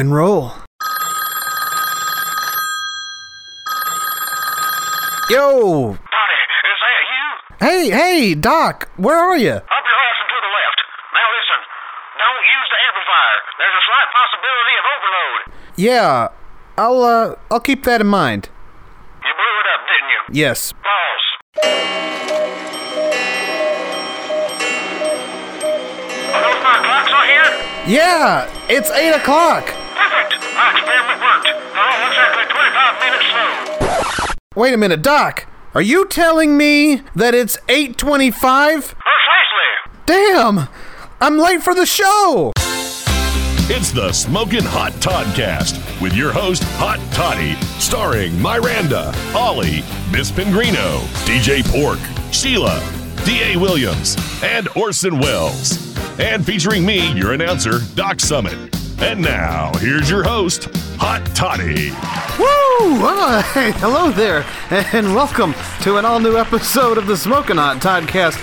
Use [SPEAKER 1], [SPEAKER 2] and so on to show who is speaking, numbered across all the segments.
[SPEAKER 1] and roll. Yo!
[SPEAKER 2] Donnie, is that you?
[SPEAKER 1] Hey, hey, Doc, where are you?
[SPEAKER 2] Up your ass and to the left. Now listen, don't use the amplifier. There's a slight possibility of overload.
[SPEAKER 1] Yeah, I'll uh, I'll keep that in mind.
[SPEAKER 2] You blew it up, didn't you?
[SPEAKER 1] Yes.
[SPEAKER 2] Pause. Are those my clocks on here?
[SPEAKER 1] Yeah, it's eight o'clock. Wait a minute, Doc. Are you telling me that it's eight twenty-five?
[SPEAKER 2] Precisely.
[SPEAKER 1] Damn, I'm late for the show.
[SPEAKER 3] It's the Smokin' Hot Toddcast with your host, Hot Toddy, starring Miranda, Ollie, Miss Pingrino, DJ Pork, Sheila, D.A. Williams, and Orson Welles. And featuring me, your announcer, Doc Summit. And now, here's your host, Hot Toddy.
[SPEAKER 1] Woo! Ah, hey, hello there, and welcome to an all new episode of the Smoking Hot Toddcast.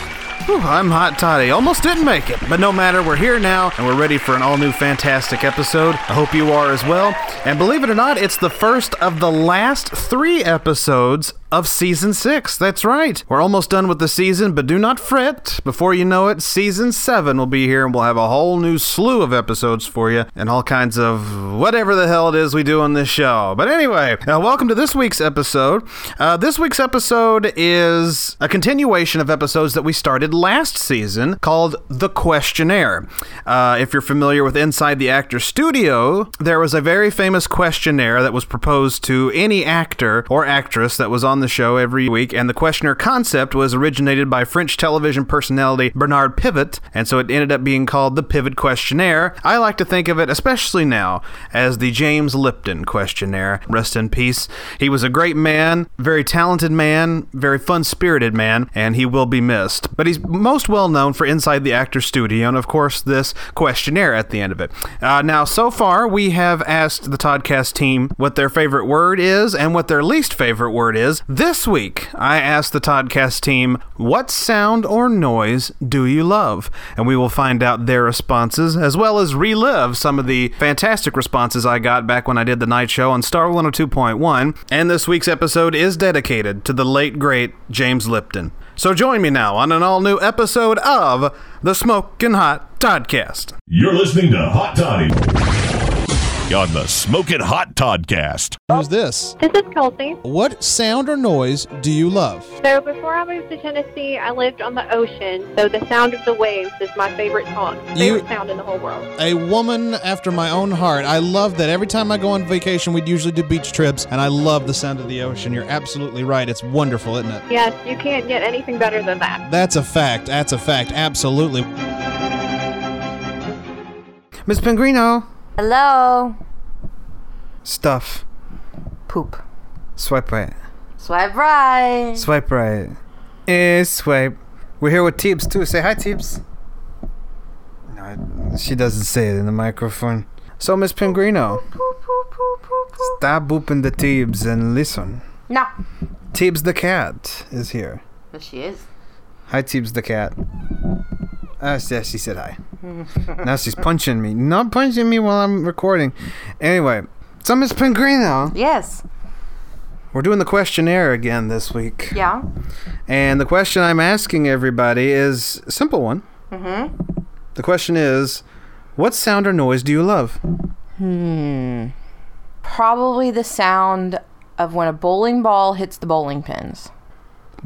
[SPEAKER 1] I'm Hot Toddy. Almost didn't make it, but no matter, we're here now, and we're ready for an all new fantastic episode. I hope you are as well. And believe it or not, it's the first of the last three episodes of season six. That's right. We're almost done with the season, but do not fret. Before you know it, season seven will be here, and we'll have a whole new slew of episodes for you, and all kinds of whatever the hell it is we do on this show. But anyway, uh, welcome to this week's episode. Uh, this week's episode is a continuation of episodes that we started last season called The Questionnaire. Uh, if you're familiar with Inside the Actor Studio, there was a very famous questionnaire that was proposed to any actor or actress that was on the show every week, and the questioner concept was originated by French television personality Bernard Pivot, and so it ended up being called the Pivot Questionnaire. I like to think of it, especially now, as the James Lipton Questionnaire. Rest in peace. He was a great man, very talented man, very fun spirited man, and he will be missed. But he's most well known for Inside the Actor Studio, and of course, this questionnaire at the end of it. Uh, now, so far, we have asked the Toddcast team what their favorite word is and what their least favorite word is. This week, I asked the Toddcast team, What sound or noise do you love? And we will find out their responses, as well as relive some of the fantastic responses I got back when I did the night show on Star 102.1. And this week's episode is dedicated to the late, great James Lipton. So join me now on an all new episode of the Smokin' Hot Toddcast.
[SPEAKER 3] You're listening to Hot Toddy on the Smoking Hot Toddcast.
[SPEAKER 4] Who's this?
[SPEAKER 5] This is Kelsey.
[SPEAKER 4] What sound or noise do you love?
[SPEAKER 5] So before I moved to Tennessee, I lived on the ocean. So the sound of the waves is my favorite song.
[SPEAKER 4] You-
[SPEAKER 5] Favorite sound in the whole world.
[SPEAKER 4] A woman after my own heart. I love that every time I go on vacation, we'd usually do beach trips, and I love the sound of the ocean. You're absolutely right. It's wonderful, isn't it?
[SPEAKER 5] Yes, you can't get anything better than that.
[SPEAKER 4] That's a fact. That's a fact. Absolutely.
[SPEAKER 1] Miss Pingrino.
[SPEAKER 6] Hello.
[SPEAKER 1] Stuff.
[SPEAKER 6] Poop.
[SPEAKER 1] Swipe right.
[SPEAKER 6] Swipe right.
[SPEAKER 1] Swipe right. Eh, swipe. We're here with Teebs too. Say hi, Teebs. No, she doesn't say it in the microphone. So, Miss Pingrino, Poop, poop, poop, poop, poop. stop booping the Teebs and listen.
[SPEAKER 6] No.
[SPEAKER 1] Teebs the cat is here.
[SPEAKER 6] But she is.
[SPEAKER 1] Hi, Teebs the cat. Uh, yeah, she said hi. Now she's punching me. Not punching me while I'm recording. Anyway, so Miss Pingrino,
[SPEAKER 6] Yes.
[SPEAKER 1] we're doing the questionnaire again this week.
[SPEAKER 6] Yeah.
[SPEAKER 1] And the question I'm asking everybody is a simple one. Mm-hmm. The question is, what sound or noise do you love? Hmm.
[SPEAKER 6] Probably the sound of when a bowling ball hits the bowling pins.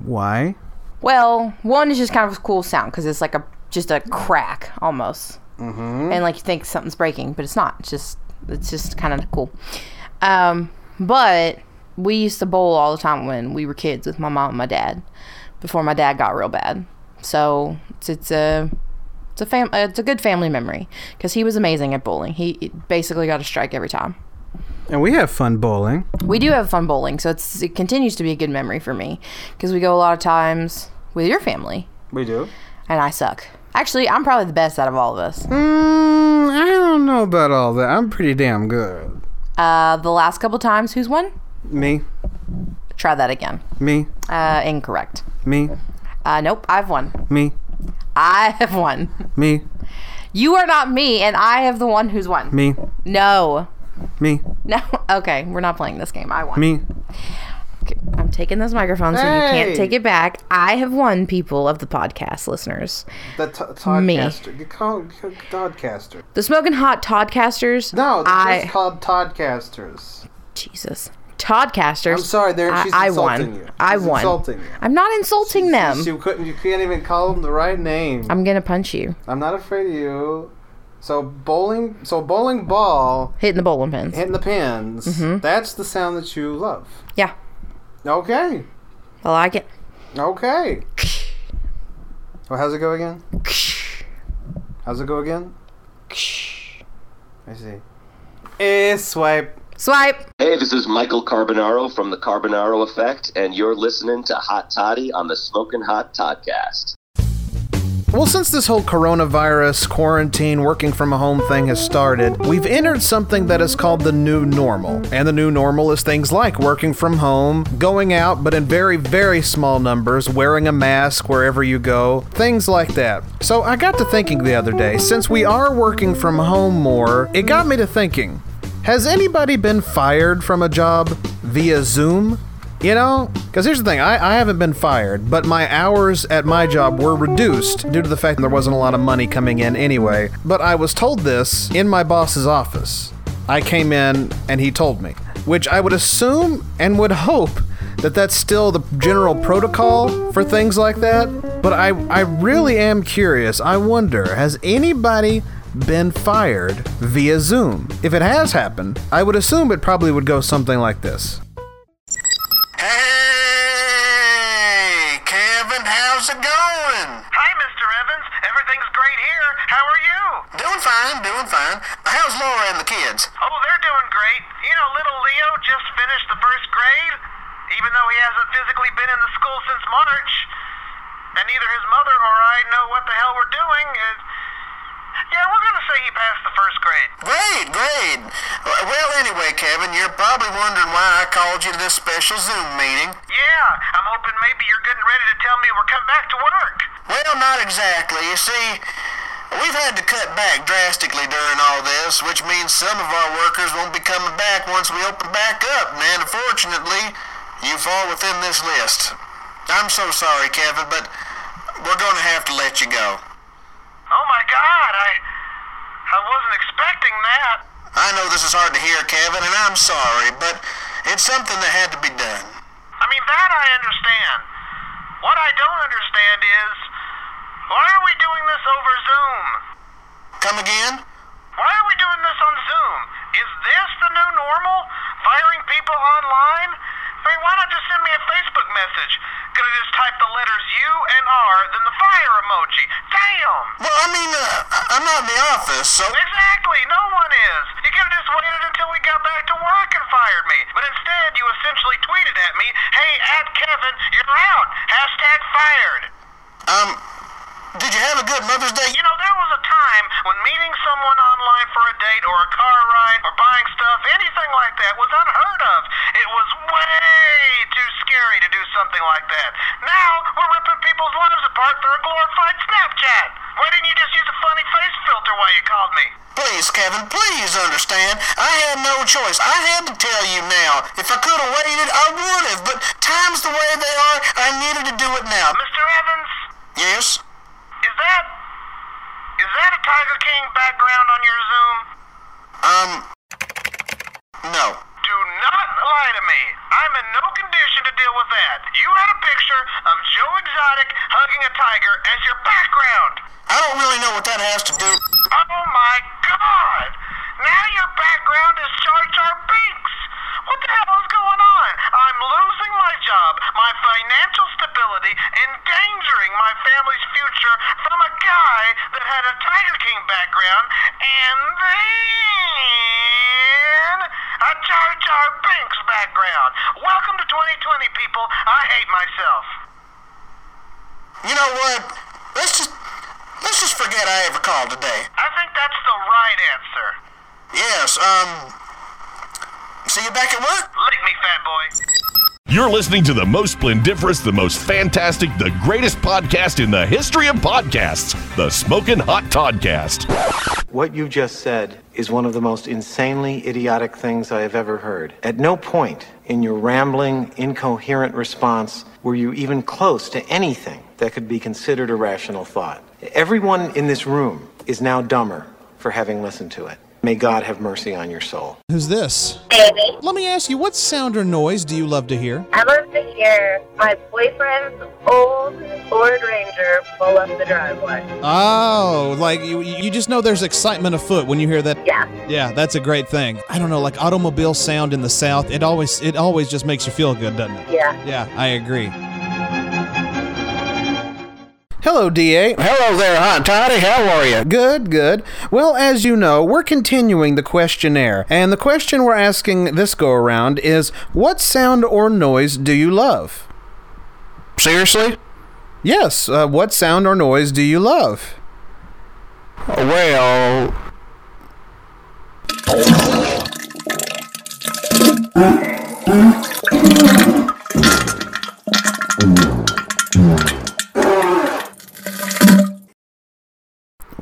[SPEAKER 1] Why?
[SPEAKER 6] Well, one is just kind of a cool sound because it's like a just a crack almost, mm-hmm. and like you think something's breaking, but it's not. It's just it's just kind of cool. Um, but we used to bowl all the time when we were kids with my mom and my dad before my dad got real bad. So it's, it's a it's a fam it's a good family memory because he was amazing at bowling. He basically got a strike every time.
[SPEAKER 1] And we have fun bowling.
[SPEAKER 6] We do have fun bowling, so it's it continues to be a good memory for me because we go a lot of times with your family,
[SPEAKER 1] We do.
[SPEAKER 6] and I suck. Actually, I'm probably the best out of all of us.
[SPEAKER 1] Mm, I don't know about all that. I'm pretty damn good.
[SPEAKER 6] Uh, the last couple times, who's won?
[SPEAKER 1] Me,
[SPEAKER 6] Try that again.
[SPEAKER 1] me,
[SPEAKER 6] Uh, incorrect.
[SPEAKER 1] me,
[SPEAKER 6] Uh, nope, I've won.
[SPEAKER 1] me,
[SPEAKER 6] I have won.
[SPEAKER 1] me.
[SPEAKER 6] You are not me, and I have the one who's won.
[SPEAKER 1] Me.
[SPEAKER 6] No.
[SPEAKER 1] Me.
[SPEAKER 6] No. Okay, we're not playing this game. I won.
[SPEAKER 1] Me.
[SPEAKER 6] I'm taking this microphone so you
[SPEAKER 1] Hey!
[SPEAKER 6] can't take it back. I have won, people of the podcast listeners.
[SPEAKER 1] The t-
[SPEAKER 6] Me.
[SPEAKER 1] Toddcaster. You call Toddcaster.
[SPEAKER 6] The Smoking Hot Toddcasters.
[SPEAKER 1] No, they're
[SPEAKER 6] I
[SPEAKER 1] just called Toddcasters.
[SPEAKER 6] Jesus. Toddcasters.
[SPEAKER 1] I'm sorry, they're
[SPEAKER 6] I-
[SPEAKER 1] she's
[SPEAKER 6] I
[SPEAKER 1] insulting
[SPEAKER 6] won.
[SPEAKER 1] you.
[SPEAKER 6] I
[SPEAKER 1] She's
[SPEAKER 6] won.
[SPEAKER 1] Insulting you.
[SPEAKER 6] I'm not insulting them.
[SPEAKER 1] You couldn't. You can't even call them the right name. I'm,
[SPEAKER 6] I'm gonna punch you.
[SPEAKER 1] I'm not afraid of you. So bowling. So bowling ball
[SPEAKER 6] Hitting the bowling pins.
[SPEAKER 1] hitting the pins.
[SPEAKER 6] Mm-hmm.
[SPEAKER 1] That's the sound that you love.
[SPEAKER 6] Yeah,
[SPEAKER 1] Okay.
[SPEAKER 6] I like it.
[SPEAKER 1] Okay. Well, how's it go again? How's it go again? I see. Eh, swipe.
[SPEAKER 6] Swipe.
[SPEAKER 7] Hey, this is Michael Carbonaro from the Carbonaro Effect, and you're listening to Hot Toddy on the Smoking Hot Toddcast.
[SPEAKER 1] Well, since this whole coronavirus, quarantine, working from a home thing has started, we've entered something that is called the new normal. And the new normal is things like working from home, going out, but in very, very small numbers, wearing a mask wherever you go, things like that. So I got to thinking the other day, since we are working from home more, it got me to thinking has anybody been fired from a job via Zoom? You know, because here's the thing I, I haven't been fired, but my hours at my job were reduced due to the fact that there wasn't a lot of money coming in anyway. But I was told this in my boss's office. I came in and he told me, which I would assume and would hope that that's still the general protocol for things like that. But I, I really am curious. I wonder, has anybody been fired via Zoom? If it has happened, I would assume it probably would go something like this.
[SPEAKER 8] How's it going?
[SPEAKER 2] Hi, Mr. Evans. Everything's great here. How are you?
[SPEAKER 8] Doing fine, doing fine. How's Laura and the kids?
[SPEAKER 2] Oh, they're doing great. You know, little Leo just finished the first grade, even though he hasn't physically been in the school since March. And neither his mother or I know what the hell we're doing. Uh, yeah, we're going to say he passed the first grade.
[SPEAKER 8] Great, great. Well, anyway, Kevin, you're probably wondering why I called you to this special Zoom meeting.
[SPEAKER 2] Yeah, I'm hoping maybe getting ready to tell me we're coming back to work.
[SPEAKER 8] Well, not exactly. You see, we've had to cut back drastically during all this, which means some of our workers won't be coming back once we open back up, and unfortunately, you fall within this list. I'm so sorry, Kevin, but we're going to have to let you go.
[SPEAKER 2] Oh my God, I I wasn't expecting that.
[SPEAKER 8] I know this is hard to hear, Kevin, and I'm sorry, but it's something that had to be done.
[SPEAKER 2] I mean that I understand. What I don't understand is why are we doing this over Zoom?
[SPEAKER 8] Come again?
[SPEAKER 2] Why are we doing this on Zoom? Is this the new normal? Firing people online? I mean, why not just send me a Facebook message? Could have just typed the letters U and R, then the fire emoji. Damn!
[SPEAKER 8] Well, I mean, uh, I'm not in the office, so.
[SPEAKER 2] Exactly, no one is. You could have just waited until we got back to work and fired me. But instead, you essentially tweeted at me, hey, at Kevin, you're out. Hashtag fired.
[SPEAKER 8] Um, did you have a good Mother's Day?
[SPEAKER 2] You know, there was a time when meeting someone online for a date or a car ride or buying stuff, anything like that, was unheard of. It was way too scary to do something like that. Now, we're ripping people's lives apart through a glorified Snapchat. Why didn't you just use a funny face filter while you called me?
[SPEAKER 8] Please, Kevin, please understand. I had no choice. I had to tell you now. If I could have waited, I would have. But times the way they are, I needed to do it now.
[SPEAKER 2] Mr. Evans,
[SPEAKER 8] Yes?
[SPEAKER 2] Is that. Is that a Tiger King background on your Zoom?
[SPEAKER 8] Um, no.
[SPEAKER 2] Do not lie to me. I'm in no condition to deal with that. You had a picture of Joe Exotic hugging a tiger as your background.
[SPEAKER 8] I don't really know what that has to do.
[SPEAKER 2] Oh my god! Now your background is Jar Jar Binks! What the hell is going on? I'm losing my job, my financial stability, endangering my family's future from a guy that had a Tiger King background, and then a Jar Jar Binks background. Welcome to 2020, people. I hate myself.
[SPEAKER 8] You know what? Let's just let's just forget I ever called today.
[SPEAKER 2] I think that's the right answer.
[SPEAKER 8] Yes. Um. See you back at work.
[SPEAKER 2] Lick me, fat boy.
[SPEAKER 3] You're listening to the most splendiferous, the most fantastic, the greatest podcast in the history of podcasts, the Smoking Hot Toddcast.
[SPEAKER 9] What you just said is one of the most insanely idiotic things I have ever heard. At no point in your rambling, incoherent response were you even close to anything that could be considered a rational thought. Everyone in this room is now dumber for having listened to it. May God have mercy on your soul.
[SPEAKER 4] Who's this?
[SPEAKER 10] Baby.
[SPEAKER 4] Let me ask you, what sound or noise do you love to hear?
[SPEAKER 10] I love to hear my boyfriend's old Ford Ranger pull up the driveway.
[SPEAKER 4] Oh, like you, you just know there's excitement afoot when you hear that.
[SPEAKER 10] Yeah.
[SPEAKER 4] Yeah, that's a great thing. I don't know, like automobile sound in the South, it always it always just makes you feel good, doesn't it?
[SPEAKER 10] Yeah.
[SPEAKER 4] Yeah, I agree.
[SPEAKER 1] Hello, DA.
[SPEAKER 11] Hello there, Hot Toddy. How are you?
[SPEAKER 1] Good, good. Well, as you know, we're continuing the questionnaire, and the question we're asking this go around is what sound or noise do you love?
[SPEAKER 11] Seriously?
[SPEAKER 1] Yes, uh, what sound or noise do you love?
[SPEAKER 11] Well,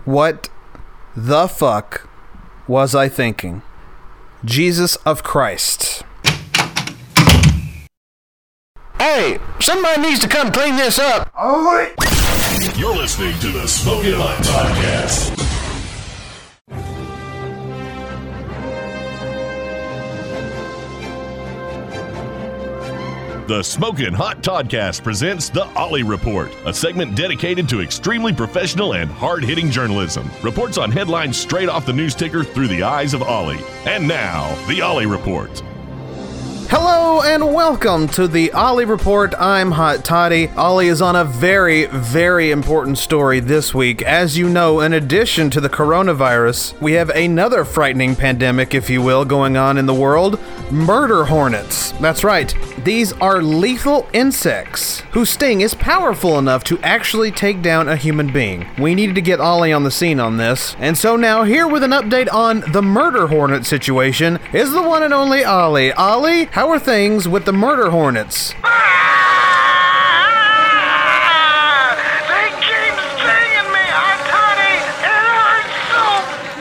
[SPEAKER 1] What the fuck was I thinking? Jesus of Christ.
[SPEAKER 11] hey, somebody needs to come clean this up.
[SPEAKER 3] You're listening to the Smoking Hot Podcast. The Smoking Hot Toddcast presents The Ollie Report, a segment dedicated to extremely professional and hard hitting journalism. Reports on headlines straight off the news ticker through the eyes of Ollie. And now, The Ollie Report.
[SPEAKER 1] Hello and welcome to the Ollie Report. I'm Hot Toddy. Ollie is on a very, very important story this week. As you know, in addition to the coronavirus, we have another frightening pandemic, if you will, going on in the world murder hornets. That's right. These are lethal insects whose sting is powerful enough to actually take down a human being. We needed to get Ollie on the scene on this, and so now here with an update on the murder hornet situation is the one and only Ollie. Ollie, how are things with the murder hornets?
[SPEAKER 2] Ah! They keep stinging me, Hot Toddy. It hurts so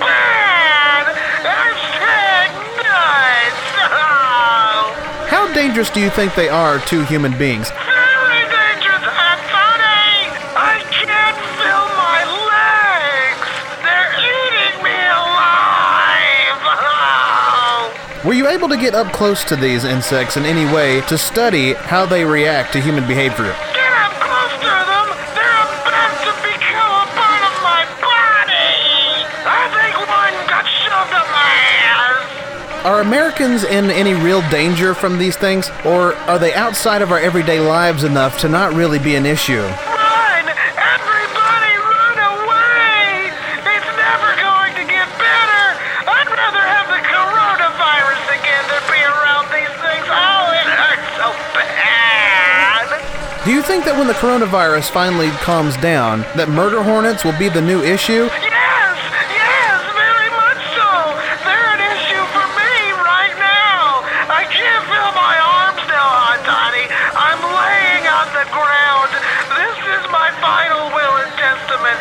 [SPEAKER 2] bad. Hashtag nuts. Oh,
[SPEAKER 1] How dangerous do you think they are to human beings?
[SPEAKER 2] very dangerous, Toddy. I can't feel my legs. They're eating me alive. Oh.
[SPEAKER 1] Were you able to get up close to these insects in any way to study how they react to human behavior?
[SPEAKER 2] Get up close to them. They're about to become a part of my body. I think one got shoved up my ass.
[SPEAKER 1] Are Americans in any real danger from these things, or are they outside of our everyday lives enough to not really be an issue?
[SPEAKER 2] Run! Everybody run away! It's never going to get better! I'd rather have the coronavirus again than be around these things. Oh, it hurts so bad!
[SPEAKER 1] Do you think that when the coronavirus finally calms down, that murder hornets will be the new issue?
[SPEAKER 2] Yes! Yes! Very much so! They're an issue for me right now! I can't feel my arms now, Hot Toddy. I'm laying on the ground. This is my final will and testament.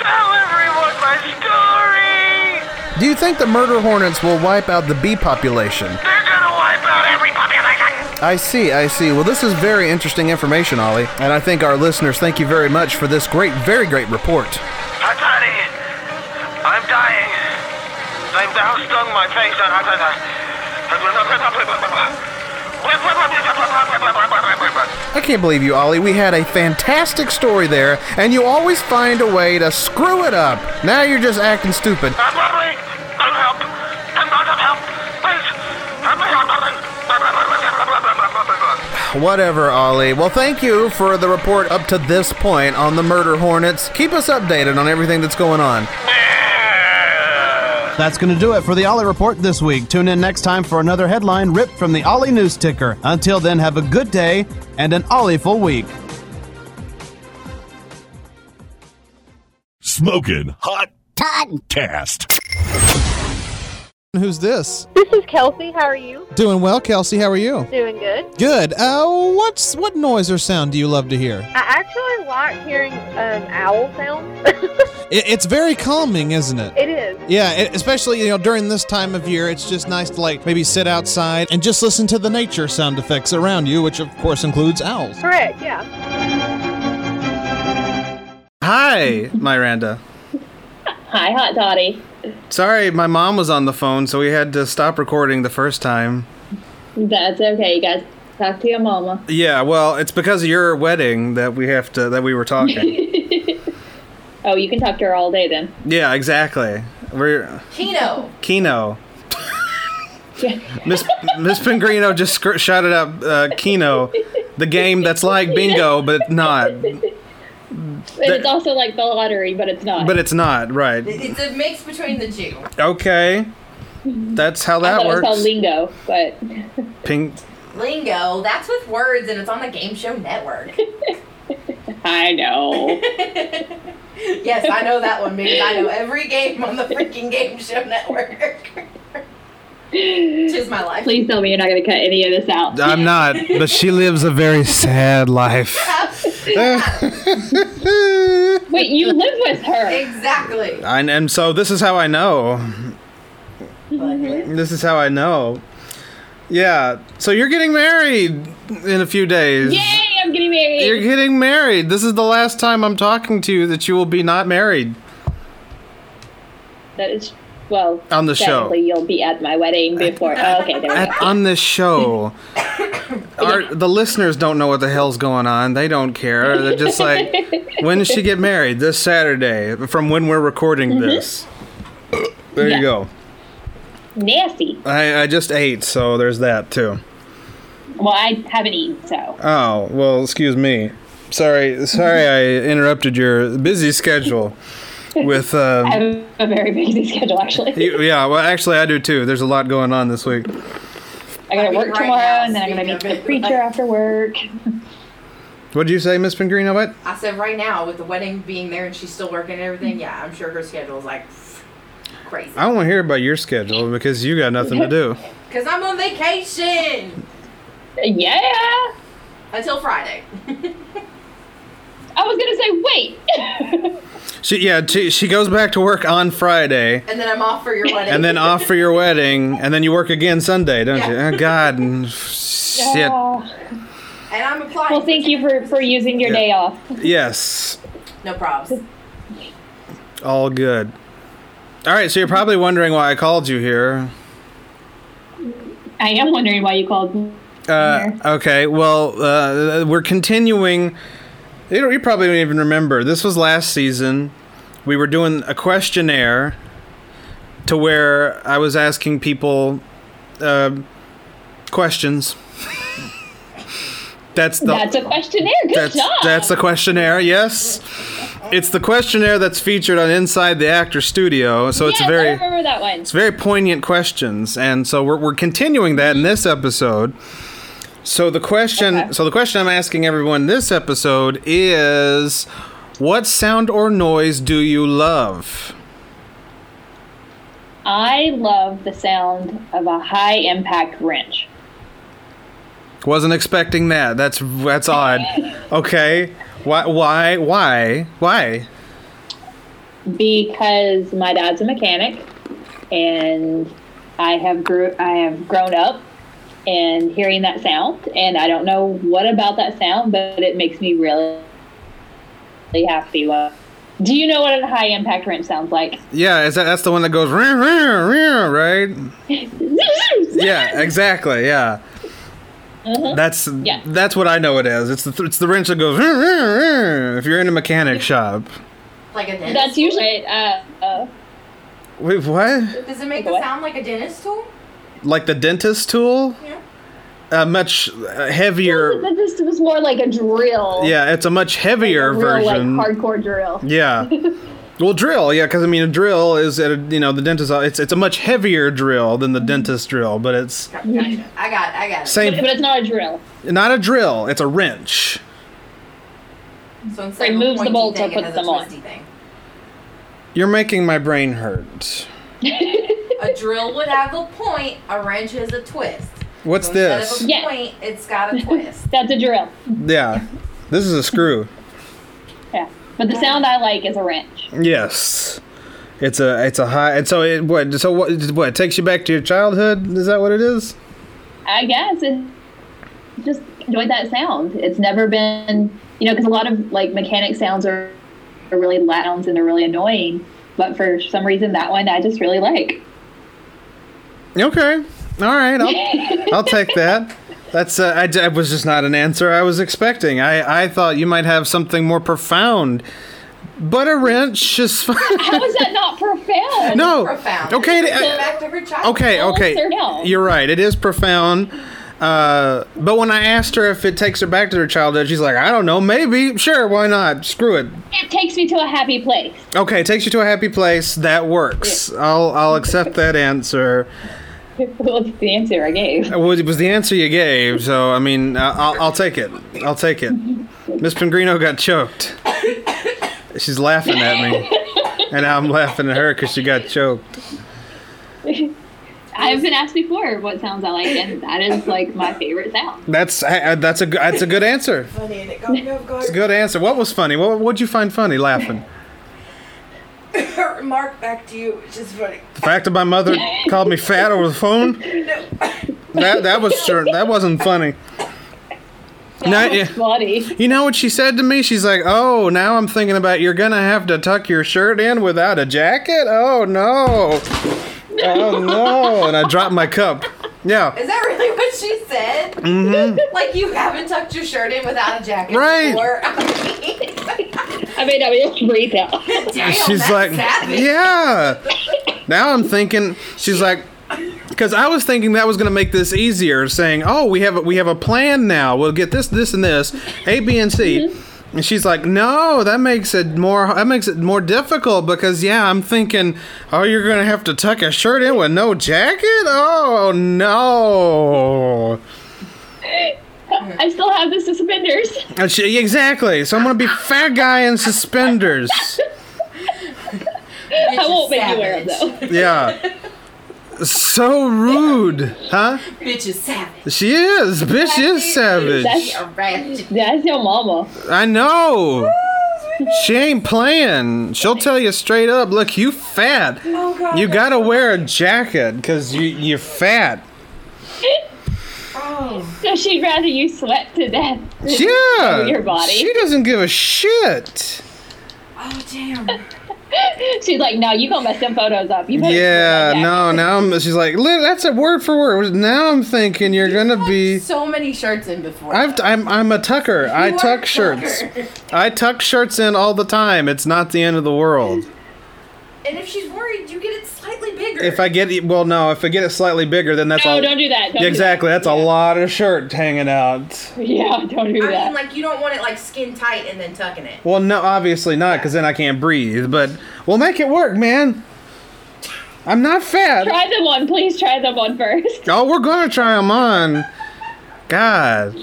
[SPEAKER 2] Tell everyone my story!
[SPEAKER 1] Do you think the murder hornets will wipe out the bee population?
[SPEAKER 2] They're gonna wipe out every population!
[SPEAKER 1] I see, I see. Well, this is very interesting information, Ollie, and I think our listeners thank you very much for this great, very great report.
[SPEAKER 2] Toddy, I'm dying. They've now stung my face
[SPEAKER 1] I can't believe you, Ollie. We had a fantastic story there, and you always find a way to screw it up. Now you're just acting stupid.
[SPEAKER 2] I'm help. I'm not of help. Please.
[SPEAKER 1] Whatever, Ollie. Well, thank you for the report up to this point on the murder hornets. Keep us updated on everything that's going on.
[SPEAKER 12] That's going to do it for the Ollie Report this week. Tune in next time for another headline ripped from the Ollie News Ticker. Until then, have a good day and an Ollie-ful week.
[SPEAKER 3] Smoking Hot Toddcast.
[SPEAKER 4] Who's this?
[SPEAKER 5] This is Kelsey. How are you?
[SPEAKER 4] Doing well, Kelsey. How are you?
[SPEAKER 5] Doing good.
[SPEAKER 4] Good. Uh, what's what noise or sound do you love to hear?
[SPEAKER 5] I actually like hearing um, owl sounds.
[SPEAKER 4] It, it's very calming, isn't it?
[SPEAKER 5] it is.
[SPEAKER 4] Yeah, it, especially you know during this time of year, it's just nice to like maybe sit outside and just listen to the nature sound effects around you, which of course includes owls.
[SPEAKER 5] Correct, yeah.
[SPEAKER 1] Hi, Miranda.
[SPEAKER 13] Hi, Hot Toddy.
[SPEAKER 1] Sorry, my mom was on the phone, so we had to stop recording the first time.
[SPEAKER 13] That's okay. You guys talk to your mama.
[SPEAKER 1] Yeah, well, it's because of your wedding that we have to that we were talking.
[SPEAKER 13] oh, you can talk to her all day then.
[SPEAKER 1] yeah, exactly. We're Keno.
[SPEAKER 13] Keno.
[SPEAKER 1] Miss Miss Pingrino just scr- shouted out uh, Keno, the game that's like bingo but not.
[SPEAKER 13] And it's also like the lottery, but it's not.
[SPEAKER 1] But it's not right.
[SPEAKER 6] It's a mix between the two.
[SPEAKER 1] Okay, that's how that
[SPEAKER 13] I
[SPEAKER 1] that
[SPEAKER 13] thought it was called
[SPEAKER 1] works.
[SPEAKER 13] lingo, but
[SPEAKER 1] Ping.
[SPEAKER 6] Lingo, that's with words and it's on the Game Show Network.
[SPEAKER 13] I know.
[SPEAKER 6] yes, I know that one because I know every game on the freaking Game Show Network. Which is my life.
[SPEAKER 13] Please tell me you're not going to cut any of this out.
[SPEAKER 1] I'm not, but she lives a very sad life.
[SPEAKER 13] Wait, you live with her.
[SPEAKER 6] Exactly.
[SPEAKER 1] And, and so this is how I know. Mm-hmm. This is how I know. Yeah. So you're getting married in a few days.
[SPEAKER 13] Yay, I'm getting married.
[SPEAKER 1] You're getting married. This is the last time I'm talking to you that you will be not married.
[SPEAKER 13] That is, well,
[SPEAKER 1] On the show.
[SPEAKER 13] technically you'll be at my wedding before. Oh, okay, there we
[SPEAKER 1] At,
[SPEAKER 13] go.
[SPEAKER 1] on this show. Our, the listeners don't know what the hell's going on. They don't care. They're just like, when does she get married? This Saturday, from when we're recording this. There
[SPEAKER 13] Yeah.
[SPEAKER 1] you go.
[SPEAKER 13] Nasty.
[SPEAKER 1] I, I just ate, so there's that too.
[SPEAKER 13] Well, I haven't eaten, so.
[SPEAKER 1] Oh, well, excuse me. Sorry, sorry I interrupted your busy schedule with um,
[SPEAKER 13] I have a very busy schedule, actually.
[SPEAKER 1] yeah, well actually I do too. There's a lot going on this week.
[SPEAKER 13] I gotta
[SPEAKER 6] I mean,
[SPEAKER 13] work
[SPEAKER 6] right
[SPEAKER 13] tomorrow,
[SPEAKER 6] now,
[SPEAKER 13] and then I'm gonna
[SPEAKER 6] speaking
[SPEAKER 13] meet the
[SPEAKER 6] it,
[SPEAKER 13] preacher
[SPEAKER 6] like-
[SPEAKER 13] after work.
[SPEAKER 1] What'd you say, Miss Pingrino? What?
[SPEAKER 6] I said right now with the wedding being there and she's still working and everything, yeah, I'm sure her schedule is like crazy.
[SPEAKER 1] I want to hear about your schedule because you got nothing to do.
[SPEAKER 6] Because I'm on vacation
[SPEAKER 13] Yeah.
[SPEAKER 6] until Friday.
[SPEAKER 13] I was gonna say, wait.
[SPEAKER 1] She yeah, she, she goes back to work on Friday.
[SPEAKER 6] And then I'm off for your wedding.
[SPEAKER 1] And then off for your wedding, and then you work again Sunday, don't you? Oh God, and shit.
[SPEAKER 13] Oh.
[SPEAKER 6] And I'm applying.
[SPEAKER 13] Well, thank you for for using your
[SPEAKER 1] Yeah.
[SPEAKER 13] day off.
[SPEAKER 1] Yes,
[SPEAKER 6] No probs.
[SPEAKER 1] all good. All right, so you're probably wondering why I called you here.
[SPEAKER 13] I am wondering why you called. me.
[SPEAKER 1] Uh, okay, well, uh, we're continuing. You, you probably don't even remember. This was last season. We were doing a questionnaire to where I was asking people uh, questions. that's the
[SPEAKER 13] That's a questionnaire. Good
[SPEAKER 1] that's
[SPEAKER 13] job.
[SPEAKER 1] that's the questionnaire. Yes, it's the questionnaire that's featured on Inside the Actor Studio. So it's
[SPEAKER 13] yes,
[SPEAKER 1] a
[SPEAKER 13] I
[SPEAKER 1] very
[SPEAKER 13] remember that one.
[SPEAKER 1] it's very poignant questions, and so we're, we're continuing that in this episode. So the question, so the question I'm asking everyone this episode is, what sound or noise do you love?
[SPEAKER 13] I love the sound of a high impact wrench.
[SPEAKER 1] Wasn't expecting that. That's that's odd. Okay, why why why why?
[SPEAKER 13] because my dad's a mechanic and I have grew I have grown up and hearing that sound and I don't know what about that sound but it makes me really really happy. Well, do you know what a high impact wrench sounds like?
[SPEAKER 1] Yeah, is that that's the one that goes "Rah, rah, rah," right? Yeah, exactly. Yeah. That's
[SPEAKER 13] Yeah.
[SPEAKER 1] that's what I know it as. It's the it's the wrench that goes if you're in a mechanic shop.
[SPEAKER 6] Like a dentist.
[SPEAKER 13] That's usually uh, uh
[SPEAKER 1] Wait, what?
[SPEAKER 6] Does it make the
[SPEAKER 13] What?
[SPEAKER 6] sound like a dentist tool?
[SPEAKER 1] Like the dentist tool?
[SPEAKER 6] Yeah.
[SPEAKER 1] A much uh, heavier.
[SPEAKER 13] but this was more like a drill.
[SPEAKER 1] Yeah, it's a much heavier
[SPEAKER 13] a real
[SPEAKER 1] version.
[SPEAKER 13] like hardcore drill.
[SPEAKER 1] Yeah. Well, drill, yeah, because I mean, a drill is at a, you know the dentist. It's it's a much heavier drill than the dentist drill, but it's
[SPEAKER 6] Gotcha. I got I got it.
[SPEAKER 1] Same-
[SPEAKER 13] But, but it's not a drill.
[SPEAKER 1] not a drill. It's a wrench.
[SPEAKER 6] So instead of a
[SPEAKER 13] Removes the
[SPEAKER 6] pointy
[SPEAKER 13] bolts
[SPEAKER 6] thing,
[SPEAKER 13] or puts
[SPEAKER 6] has a
[SPEAKER 13] them on.
[SPEAKER 6] Thing.
[SPEAKER 1] You're making my brain hurt.
[SPEAKER 6] a drill would have a point, a wrench has a twist.
[SPEAKER 1] What's
[SPEAKER 6] So
[SPEAKER 1] this?
[SPEAKER 6] Of a point, it's got a twist.
[SPEAKER 13] That's a drill.
[SPEAKER 1] Yeah. This is a screw.
[SPEAKER 13] Yeah. But the sound I like is a wrench.
[SPEAKER 1] Yes. It's a it's a high and so it what so what what it takes you back to your childhood? Is that what it is?
[SPEAKER 13] I guess it just enjoyed that sound. It's never been, you know, because a lot of like mechanic sounds are, are really loud and they're really annoying. But for some reason, that one I just really like.
[SPEAKER 1] Okay. All right. I'll, I'll take that. That's uh, I, that was just not an answer I was expecting. I I thought you might have something more profound. But a wrench is fine.
[SPEAKER 13] How is that not profound?
[SPEAKER 1] No.
[SPEAKER 6] Profound.
[SPEAKER 1] Okay,
[SPEAKER 6] It's
[SPEAKER 1] uh,
[SPEAKER 6] the fact of her child.
[SPEAKER 1] Okay, okay.
[SPEAKER 13] no?
[SPEAKER 1] You're right. It is profound. Uh, but when I asked her if it takes her back to her childhood, she's like, I don't know, maybe, sure, why not? Screw it.
[SPEAKER 13] It takes me to a happy place.
[SPEAKER 1] Okay, it takes you to a happy place. That works. I'll I'll accept that answer.
[SPEAKER 13] Well, it's the answer I gave.
[SPEAKER 1] Well, it was the answer you gave, so I mean, I- I'll, I'll take it. I'll take it. Miss Pingrino got choked. She's laughing at me, and I'm laughing at her because she got choked.
[SPEAKER 13] I've been asked before what sounds I like, and that is like my favorite sound.
[SPEAKER 1] That's I- I- that's a g- that's a good answer.
[SPEAKER 6] Funny, and it got me off guard.
[SPEAKER 1] It's a good answer. What was funny? What what'd you find funny? Laughing.
[SPEAKER 6] Her remark back to you, which is funny.
[SPEAKER 1] The fact that my mother called me fat over the phone. That that was sure that wasn't funny. Now, yeah.
[SPEAKER 13] Funny.
[SPEAKER 1] You know what she said to me? She's like, "Oh, now I'm thinking about you're gonna have to tuck your shirt in without a jacket. Oh no, oh no!" And I dropped my cup. Yeah,
[SPEAKER 6] Is that really what she said?
[SPEAKER 1] Mhm.
[SPEAKER 6] Like you haven't tucked your shirt in without a jacket
[SPEAKER 1] Right.
[SPEAKER 6] before?
[SPEAKER 13] I mean, I mean, just breathe out.
[SPEAKER 6] Damn,
[SPEAKER 1] she's
[SPEAKER 6] that's
[SPEAKER 1] like,
[SPEAKER 6] savage.
[SPEAKER 1] "Yeah." Now I'm thinking, she's like, because I was thinking that was gonna make this easier, saying, "Oh, we have a, we have a plan now. We'll get this, this, and this, A, B, and C." Mm-hmm. And she's like, "No, that makes it more that makes it more difficult because yeah, I'm thinking, oh, you're gonna have to tuck a shirt in with no jacket. Oh no."
[SPEAKER 13] I still have the suspenders.
[SPEAKER 1] And she, exactly. So I'm gonna be fat guy in suspenders.
[SPEAKER 13] I won't make you wear them though.
[SPEAKER 1] Yeah. So rude, huh?
[SPEAKER 6] Bitch is savage.
[SPEAKER 1] She is. Bitch is savage.
[SPEAKER 13] That's, that's your mama.
[SPEAKER 1] I know. She ain't playing. She'll tell you straight up, look, you fat.
[SPEAKER 6] Oh, God.
[SPEAKER 1] You gotta wear a jacket because you, you're fat. Oh.
[SPEAKER 13] So she'd rather you sweat to death. than
[SPEAKER 1] Yeah.
[SPEAKER 13] Your body.
[SPEAKER 1] She doesn't give a shit.
[SPEAKER 6] Oh damn.
[SPEAKER 13] She's like, no, you gonna mess them photos up. You
[SPEAKER 1] Yeah, no, now I'm, she's like, that's a word for word. Now I'm thinking you're gonna be.
[SPEAKER 6] So many shirts in before.
[SPEAKER 1] I've, I'm, I'm a tucker. I
[SPEAKER 6] You are
[SPEAKER 1] tuck
[SPEAKER 6] a
[SPEAKER 1] shirts. I tuck shirts in all the time. It's not the end of the world.
[SPEAKER 6] And if she's worried, you get it slightly bigger.
[SPEAKER 1] If I get well, no, if I get it slightly bigger, then that's
[SPEAKER 13] No,
[SPEAKER 1] all.
[SPEAKER 13] don't do that. Don't do
[SPEAKER 1] exactly, that's a lot of shirt hanging out.
[SPEAKER 13] Yeah, don't do
[SPEAKER 6] I
[SPEAKER 13] that.
[SPEAKER 6] mean, like you don't want it like skin tight and then tucking it.
[SPEAKER 1] Well, no, obviously not, because then I can't breathe. But we'll make it work, man. I'm not fat.
[SPEAKER 13] Try them on, please. Try them on first.
[SPEAKER 1] Oh, we're gonna try them on. God,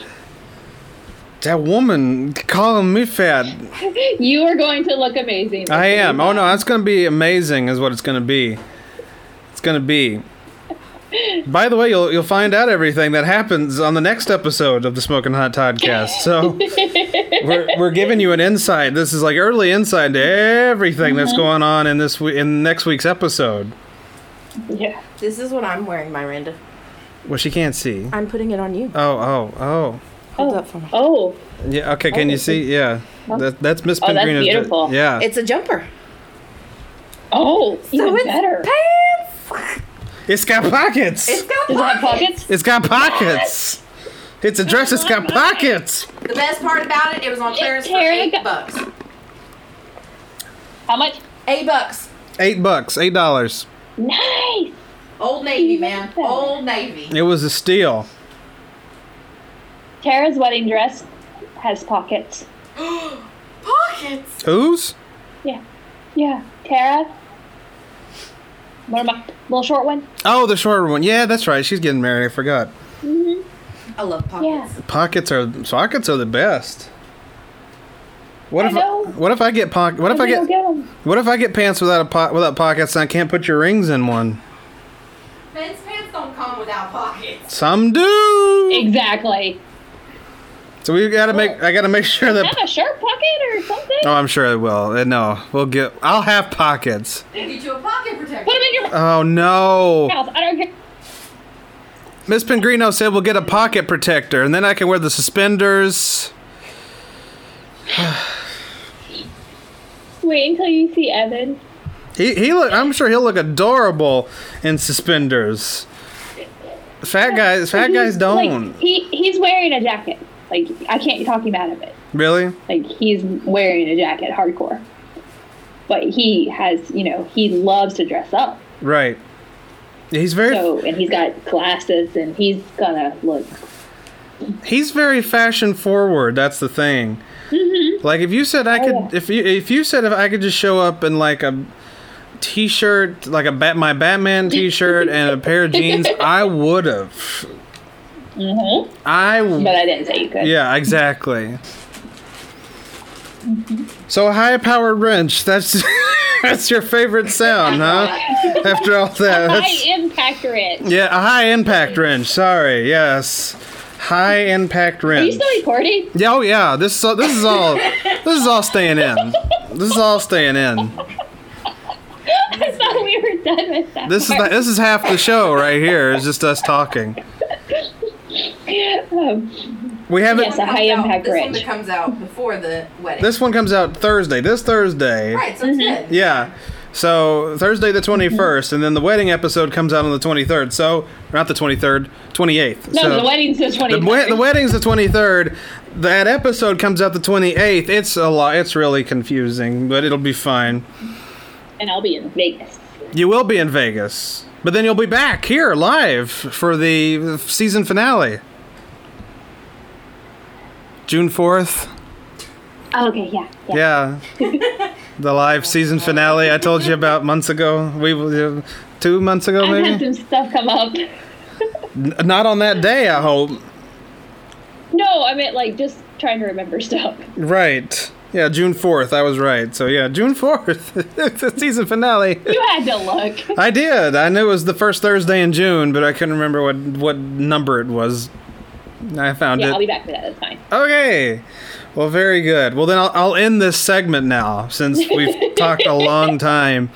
[SPEAKER 1] that woman calling me fat.
[SPEAKER 13] You are going to look amazing.
[SPEAKER 1] I am. Oh no, that's gonna be amazing. Is what it's gonna be. It's gonna be. By the way, you'll you'll find out everything that happens on the next episode of the Smoking Hot Podcast. So we're we're giving you an insight. This is like early insight to everything that's
[SPEAKER 6] Mhm.
[SPEAKER 1] going on in this in next week's episode.
[SPEAKER 13] Yeah.
[SPEAKER 6] This is what I'm wearing, Miranda.
[SPEAKER 1] Well, she can't see.
[SPEAKER 6] I'm putting it on you.
[SPEAKER 1] Oh oh oh.
[SPEAKER 6] Hold up for me.
[SPEAKER 13] Oh.
[SPEAKER 1] Yeah. Okay. Can you see? Yeah. That, that's Miss
[SPEAKER 6] Oh, that's
[SPEAKER 1] Pingrino's.
[SPEAKER 6] beautiful.
[SPEAKER 1] Yeah.
[SPEAKER 6] It's a jumper.
[SPEAKER 13] Oh, even
[SPEAKER 6] it's
[SPEAKER 13] better.
[SPEAKER 1] It's got pockets.
[SPEAKER 6] It's got
[SPEAKER 13] Does it have pockets?
[SPEAKER 1] It's got pockets. It's a dress. It's got pockets.
[SPEAKER 6] The best part about it, it was on clearance for
[SPEAKER 13] Tara
[SPEAKER 6] eight
[SPEAKER 13] got-
[SPEAKER 6] bucks.
[SPEAKER 13] How much?
[SPEAKER 6] Eight bucks.
[SPEAKER 1] Eight bucks. Eight dollars.
[SPEAKER 13] Nice.
[SPEAKER 6] Old Navy, man. Old Navy.
[SPEAKER 1] It was a steal.
[SPEAKER 13] Tara's wedding dress has pockets.
[SPEAKER 6] Pockets.
[SPEAKER 1] Whose?
[SPEAKER 13] Yeah. Yeah. Tara. One of little short one.
[SPEAKER 1] Oh, the shorter one. Yeah, that's right. She's getting married. I forgot.
[SPEAKER 13] Mm-hmm.
[SPEAKER 6] I love pockets.
[SPEAKER 1] Pockets are pockets are the best. What
[SPEAKER 13] I
[SPEAKER 1] if
[SPEAKER 13] know.
[SPEAKER 1] what if I get pocket? What if I
[SPEAKER 13] We don't
[SPEAKER 1] get
[SPEAKER 13] get 'em.
[SPEAKER 1] what if I get pants without a po- without pockets and I can't put your rings in one?
[SPEAKER 6] Pants don't come without pockets.
[SPEAKER 1] Some do.
[SPEAKER 13] Exactly.
[SPEAKER 1] So we gotta make. I gotta make sure that.
[SPEAKER 13] Have a shirt pocket or something.
[SPEAKER 1] Oh, I'm sure it will. Uh, No, we'll get. I'll have pockets.
[SPEAKER 6] We'll get you a pocket protector.
[SPEAKER 13] Put them in your
[SPEAKER 1] Oh no.
[SPEAKER 13] mouth. I don't care.
[SPEAKER 1] Miss Pingrino said we'll get a pocket protector, and then I can wear the suspenders.
[SPEAKER 13] Wait until you see Evan.
[SPEAKER 1] He he look. I'm sure he'll look adorable in suspenders. Fat guys. Fat
[SPEAKER 13] He's,
[SPEAKER 1] guys don't.
[SPEAKER 13] Like, he he's wearing a jacket. Like I can't talk him out of it.
[SPEAKER 1] really.
[SPEAKER 13] Like he's wearing a jacket, hardcore. But he has, you know, he loves to dress up.
[SPEAKER 1] Right. He's very.
[SPEAKER 13] So and he's got glasses, and he's gonna look.
[SPEAKER 1] He's very fashion forward. That's the thing.
[SPEAKER 13] Mm-hmm.
[SPEAKER 1] Like if you said I
[SPEAKER 13] Oh,
[SPEAKER 1] could, if you if you said if I could just show up in like a t-shirt, like a bat my Batman t-shirt and a pair of jeans, I would have.
[SPEAKER 13] Mm-hmm.
[SPEAKER 1] I. w-
[SPEAKER 13] But I didn't say you could.
[SPEAKER 1] Yeah, exactly. So a high-powered wrench. That's that's your favorite sound, huh? After all that,
[SPEAKER 13] High impact wrench.
[SPEAKER 1] yeah, a high-impact wrench. Sorry, yes, high-impact wrench.
[SPEAKER 13] Are you still recording?
[SPEAKER 1] Yeah, oh yeah. This is this is all this is all staying in. This is all staying in.
[SPEAKER 13] I thought we were done with that.
[SPEAKER 1] This is the, this is half the show right here. It's just us talking.
[SPEAKER 13] Um,
[SPEAKER 1] We haven't.
[SPEAKER 13] Yes, a high impact
[SPEAKER 6] This one
[SPEAKER 13] wrench.
[SPEAKER 6] that comes out before the wedding.
[SPEAKER 1] This one comes out Thursday. This Thursday.
[SPEAKER 6] Right, so
[SPEAKER 13] Mm-hmm.
[SPEAKER 6] good.
[SPEAKER 1] Yeah. So Thursday the 21st, and then the wedding episode comes out on the 23rd. So not the 23rd, 28th.
[SPEAKER 13] No,
[SPEAKER 1] so
[SPEAKER 13] the wedding's the
[SPEAKER 1] the,
[SPEAKER 13] 23rd.
[SPEAKER 1] we- the wedding's the 23rd. That episode comes out the 28th. It's a lot. It's really confusing, but it'll be fine.
[SPEAKER 13] and I'll be in Vegas.
[SPEAKER 1] You will be in Vegas, but then you'll be back here live for the season finale. June 4th.
[SPEAKER 13] Oh, okay, yeah. yeah.
[SPEAKER 1] Yeah. the live season finale I told you about months ago. We uh, two months ago maybe.
[SPEAKER 13] I've had some stuff come up.
[SPEAKER 1] Not on that day, I hope.
[SPEAKER 13] No, I meant like just trying to remember stuff.
[SPEAKER 1] Right. Yeah, June 4th. I was right. So yeah, June 4th. the season finale.
[SPEAKER 13] You had to look.
[SPEAKER 1] I did. I knew it was the first Thursday in June, but I couldn't remember what what number it was. I found
[SPEAKER 13] Yeah,
[SPEAKER 1] it.
[SPEAKER 13] I'll be back for that. That's fine.
[SPEAKER 1] Okay. Well, very good. Well, then I'll, I'll end this segment now since we've talked a long time.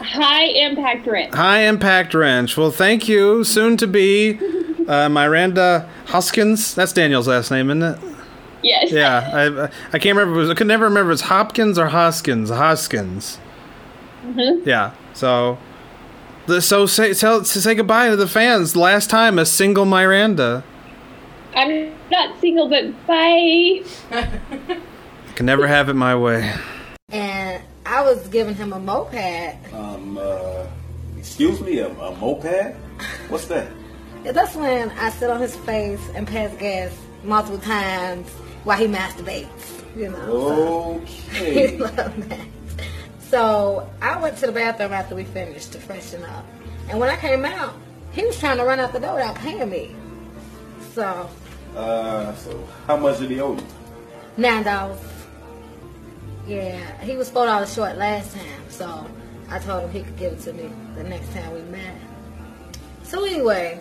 [SPEAKER 13] High impact rent.
[SPEAKER 1] High Impact Wrench. Well, thank you. Soon to be uh, Miranda Hoskins. That's Daniel's last name, isn't it?
[SPEAKER 13] Yes.
[SPEAKER 1] Yeah. I I can't remember. Was, I could never remember if it's Hopkins or Hoskins. Hoskins.
[SPEAKER 13] Mm-hmm.
[SPEAKER 1] Yeah. So. the- So say tell say goodbye to the fans. Last time a single Miranda.
[SPEAKER 13] I'm not single, but bye.
[SPEAKER 1] Can never have it my way.
[SPEAKER 14] and I was giving him a moped.
[SPEAKER 15] Um, uh, excuse me, a, a moped? What's that?
[SPEAKER 14] Yeah, That's when I sit on his face and pass gas multiple times while he masturbates. You know. So. he loved that. So I went to the bathroom after we finished to freshen up, and when I came out, he was trying to run out the door without paying me. So
[SPEAKER 15] Uh, so how much did he owe you?
[SPEAKER 14] nine dollars. Yeah, he was four dollars short last time, so I told him he could give it to me the next time we met. So anyway,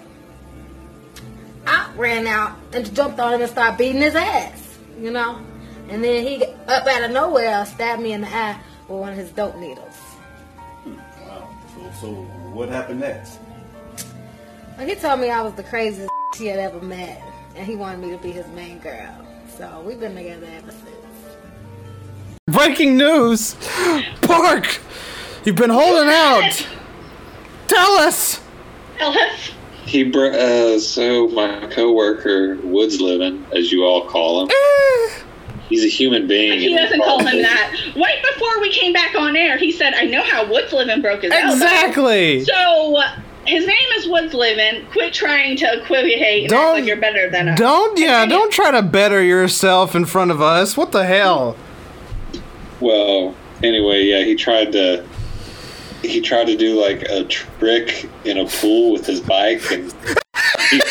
[SPEAKER 14] I ran out and jumped on him and started beating his ass, you know. And then he up out of nowhere stabbed me in the eye with one of his dope needles.
[SPEAKER 15] Wow. So, so what happened next?
[SPEAKER 14] He told me I was the craziest he had ever met, and he wanted me to be his main girl. So we've been together ever since.
[SPEAKER 1] Breaking news! Park! You've been holding out! Tell us!
[SPEAKER 16] He br- uh, so my coworker Woods living, as you all call him. He's a human being.
[SPEAKER 17] He doesn't call him that. Right before we came back on air, he said, I know how Woods Living broke his elbow."
[SPEAKER 1] Exactly.
[SPEAKER 17] So, his name is Woods Living. Quit trying to equivocate and act
[SPEAKER 1] Don't-
[SPEAKER 17] like you're better than us.
[SPEAKER 1] Don't, yeah, don't try to better yourself in front of us. What the hell?
[SPEAKER 16] Well, anyway, yeah, he tried to. He tried to do like a trick in a pool with his bike, and,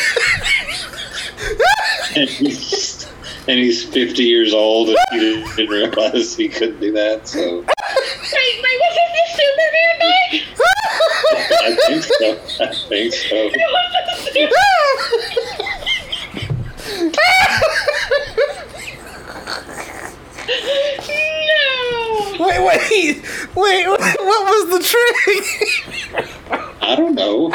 [SPEAKER 16] and, he's, and he's 50 years old, and he didn't, didn't realize he couldn't do that. So
[SPEAKER 17] Wait, wait, was it the Superman bike?
[SPEAKER 16] I think so. I think so.
[SPEAKER 17] It was the no.
[SPEAKER 1] Wait, wait, wait. What was the trick?
[SPEAKER 16] I don't know.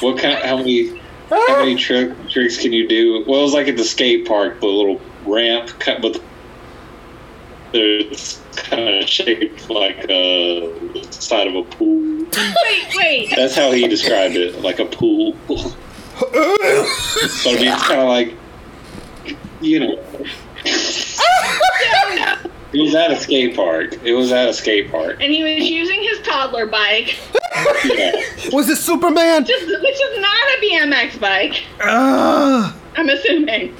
[SPEAKER 16] What kind? How many? How many trick, tricks can you do? Well, it was like at the skate park, the little ramp cut, but it's kind of shaped like a side of a pool.
[SPEAKER 17] Wait, wait.
[SPEAKER 16] That's how he described it, like a pool. so I mean, it's kind of like, you know, it was at a skate park. It was at a skate park.
[SPEAKER 17] And he was using his toddler bike,
[SPEAKER 16] Yeah.
[SPEAKER 1] Was it Superman?
[SPEAKER 17] just, which is not a BMX bike.
[SPEAKER 1] Ugh.
[SPEAKER 17] I'm assuming.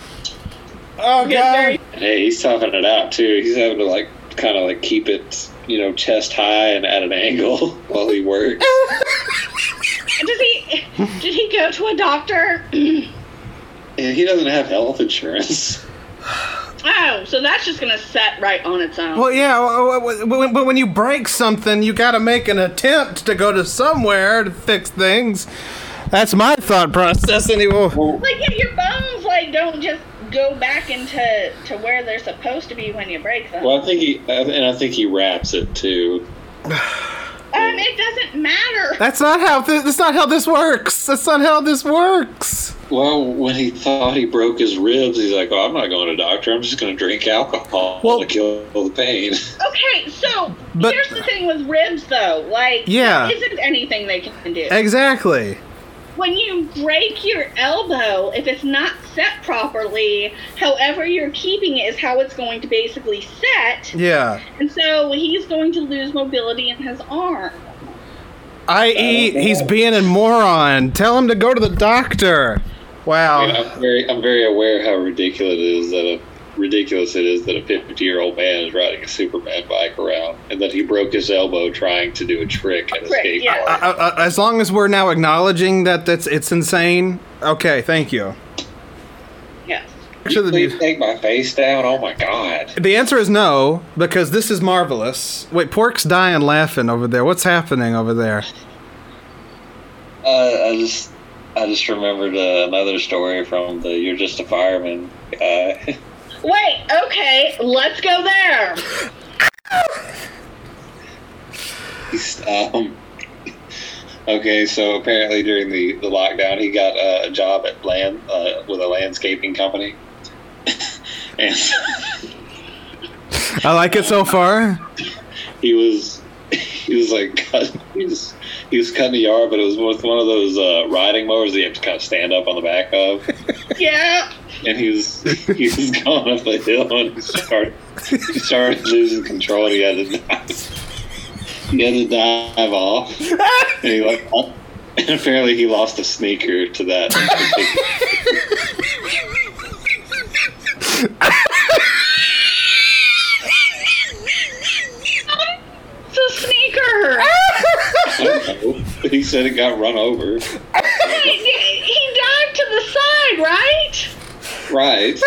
[SPEAKER 1] Oh
[SPEAKER 17] god.
[SPEAKER 16] Hey, he's toughing it out too. He's having to like kind of like keep it, you know, chest high and at an angle while he works.
[SPEAKER 17] Does he? Did he go to a doctor?
[SPEAKER 16] And he doesn't have health insurance.
[SPEAKER 17] Oh, so that's just gonna set right on its own.
[SPEAKER 1] Well, yeah, but when you break something, you got to make an attempt to go to somewhere to fix things. That's my thought process, anyway.
[SPEAKER 17] Like yeah, your bones like don't just go back into to where they're supposed to be when you break them.
[SPEAKER 16] Well, I think he and I think he wraps it too.
[SPEAKER 17] Um, it doesn't matter.
[SPEAKER 1] That's not how. Th- that's not how this works. That's not how this works.
[SPEAKER 16] Well, when he thought he broke his ribs, he's like, "Oh, I'm not going to doctor. I'm just going to drink alcohol to kill the pain."
[SPEAKER 17] Okay, so
[SPEAKER 1] But-
[SPEAKER 17] here's the thing with ribs, though. Like,
[SPEAKER 1] Yeah.
[SPEAKER 17] there isn't anything they can do.
[SPEAKER 1] Exactly.
[SPEAKER 17] When you break your elbow, if it's not set properly, however you're keeping it is how it's going to basically set.
[SPEAKER 1] Yeah.
[SPEAKER 17] And so he's going to lose mobility in his arm.
[SPEAKER 1] I.e., he's being a moron. Tell him to go to the doctor. Wow.
[SPEAKER 16] I mean, I'm very, I'm very aware how ridiculous it is that a ridiculous it is that a 50 year old man is riding a Superman bike around, and that he broke his elbow trying to do a trick at a skate park.
[SPEAKER 1] Uh, uh, as long as we're now acknowledging that that's it's insane. Okay, thank you.
[SPEAKER 17] Yes.
[SPEAKER 1] Should the
[SPEAKER 16] Please take my face down. Oh my god.
[SPEAKER 1] The answer is no because this is marvelous. Wait, Pork's dying laughing over there. What's happening over there?
[SPEAKER 16] Uh, I just, I just remembered uh, another story from the "You're Just a Fireman" guy.
[SPEAKER 17] Wait, okay, let's go there.
[SPEAKER 16] Um, okay, so apparently during the, the lockdown, he got uh, a job at land uh, with a landscaping company, and
[SPEAKER 1] I like it so far.
[SPEAKER 16] he was he was like cut, he was he was cutting the yard, but it was with one of those uh, riding mowers that you have to kind of stand up on the back of.
[SPEAKER 17] Yeah.
[SPEAKER 16] And he was he was going up the hill and he started he started losing control. And he had to dive, he had to dive off, and he like and apparently he lost a sneaker to that.
[SPEAKER 17] It's a sneaker.
[SPEAKER 16] I don't know. He said it got run over.
[SPEAKER 17] Wait, he dived to the side, right?
[SPEAKER 16] Right. So,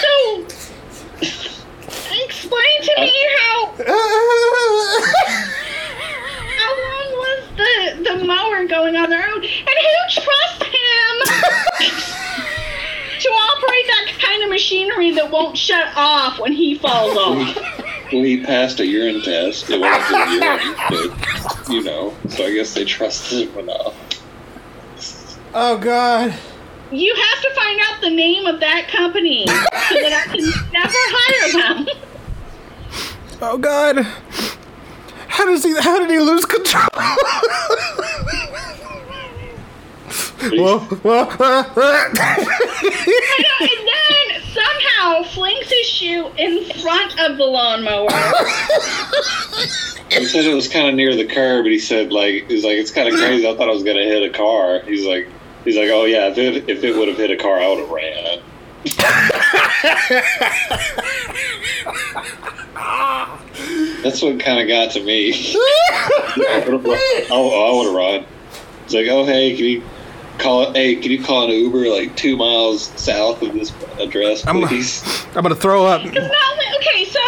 [SPEAKER 17] So, explain to me how. How long was the the mower going on their own, and who trusts him to operate that kind of machinery that won't shut off when he falls off?
[SPEAKER 16] well, he passed a urine test. It wasn't his urine, but you know. So I guess they trusted him enough.
[SPEAKER 1] Oh God.
[SPEAKER 17] You have to find out the name of that company so that I can never hire them.
[SPEAKER 1] Oh God. How does he? How did he lose control? Whoa, whoa,
[SPEAKER 17] and then somehow flings his shoe in front of the lawnmower.
[SPEAKER 16] He said it was kind of near the curb, and he said like he's like it's kind of crazy. I thought I was gonna hit a car. He's like he's like oh yeah, if it if it would have hit a car, I would have ran. That's what kind of got to me. I would have run. Oh, I would have run. It's like oh hey, can you Call hey, can you call an Uber like two miles south of this address,
[SPEAKER 4] I'm,
[SPEAKER 16] please?
[SPEAKER 4] I'm gonna throw up.
[SPEAKER 17] It's not okay. So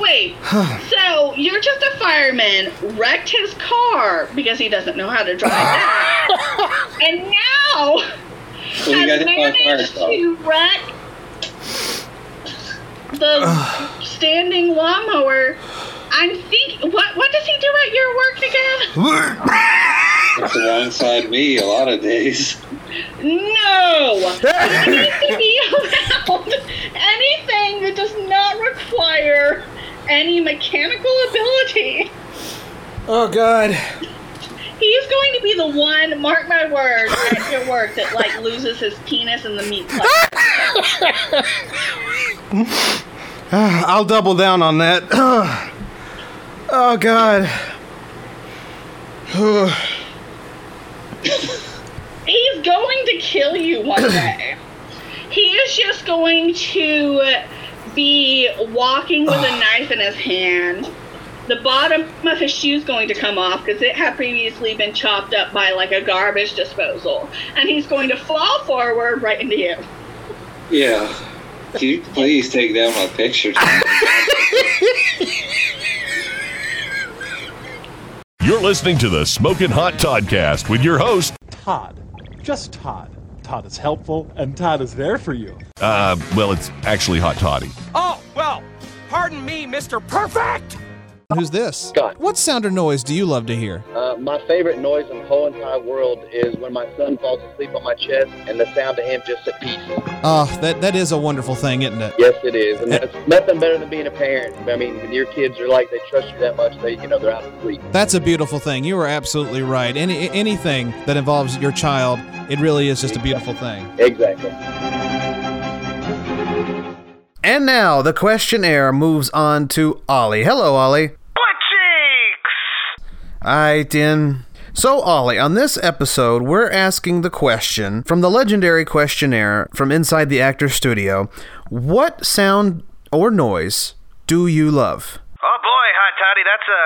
[SPEAKER 17] wait. so you're just a fireman wrecked his car because he doesn't know how to drive that, and now
[SPEAKER 16] Well, you got
[SPEAKER 17] has
[SPEAKER 16] hit a fire
[SPEAKER 17] managed
[SPEAKER 16] truck.
[SPEAKER 17] to wreck the standing lawnmower. I'm think. What what does he do at your work again?
[SPEAKER 16] It's alongside me a lot of days.
[SPEAKER 17] No! You need to be around anything that does not require any mechanical ability.
[SPEAKER 4] Oh God.
[SPEAKER 17] He's going to be the one, mark my words, at your work that like loses his penis in the meat cleanser.
[SPEAKER 4] I'll double down on that. Oh God.
[SPEAKER 17] He's going to kill you one day. he is just going to be walking with a knife in his hand. The bottom of his shoe is going to come off because it had previously been chopped up by like a garbage disposal. And he's going to fall forward right into you.
[SPEAKER 16] Yeah. Can you please take down my pictures?
[SPEAKER 3] You're listening to the Smoking Hot Toddcast with your host,
[SPEAKER 18] Todd. Just Todd. Todd is helpful, and Todd is there for you.
[SPEAKER 3] uh, well, it's actually Hot Toddy.
[SPEAKER 11] Oh, well, pardon me, Mr. Perfect!
[SPEAKER 12] Who's this? Scott. What sound or noise do you love to hear?
[SPEAKER 19] Uh, my favorite noise in the whole entire world is when my son falls asleep on my chest and the sound of him just at peace.
[SPEAKER 12] Oh, that that is a wonderful thing, isn't it?
[SPEAKER 19] Yes, it is, and that's nothing better than being a parent. I mean, when your kids are like they trust you that much, they you know they're out of sleep.
[SPEAKER 12] That's a beautiful thing. You are absolutely right. Any anything that involves your child, it really is just a beautiful thing.
[SPEAKER 19] Exactly.
[SPEAKER 1] And now the questionnaire moves on to Ollie. Hello, Ollie.
[SPEAKER 2] What cheeks?
[SPEAKER 1] Alright, in. So, Ollie, on this episode, we're asking the question from the legendary questionnaire from inside the actor studio What sound or noise do you love?
[SPEAKER 2] Oh boy, Hot Toddy, that's a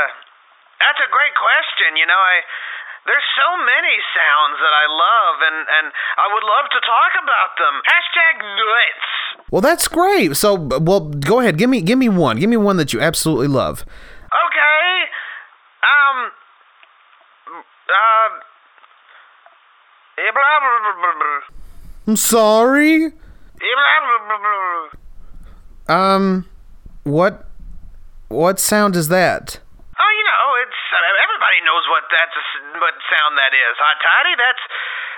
[SPEAKER 2] that's a great question. You know, I there's so many sounds that I love, and and I would love to talk about them. Hashtag nuts.
[SPEAKER 1] Well, that's great. So, well, go ahead. Give me, give me one. Give me one that you absolutely love.
[SPEAKER 2] Okay. Um. Uh. blah, blah, blah.
[SPEAKER 1] I'm sorry. Um, what, what sound is that?
[SPEAKER 2] It's everybody knows what that's a, what sound that is. Hot toddy, that's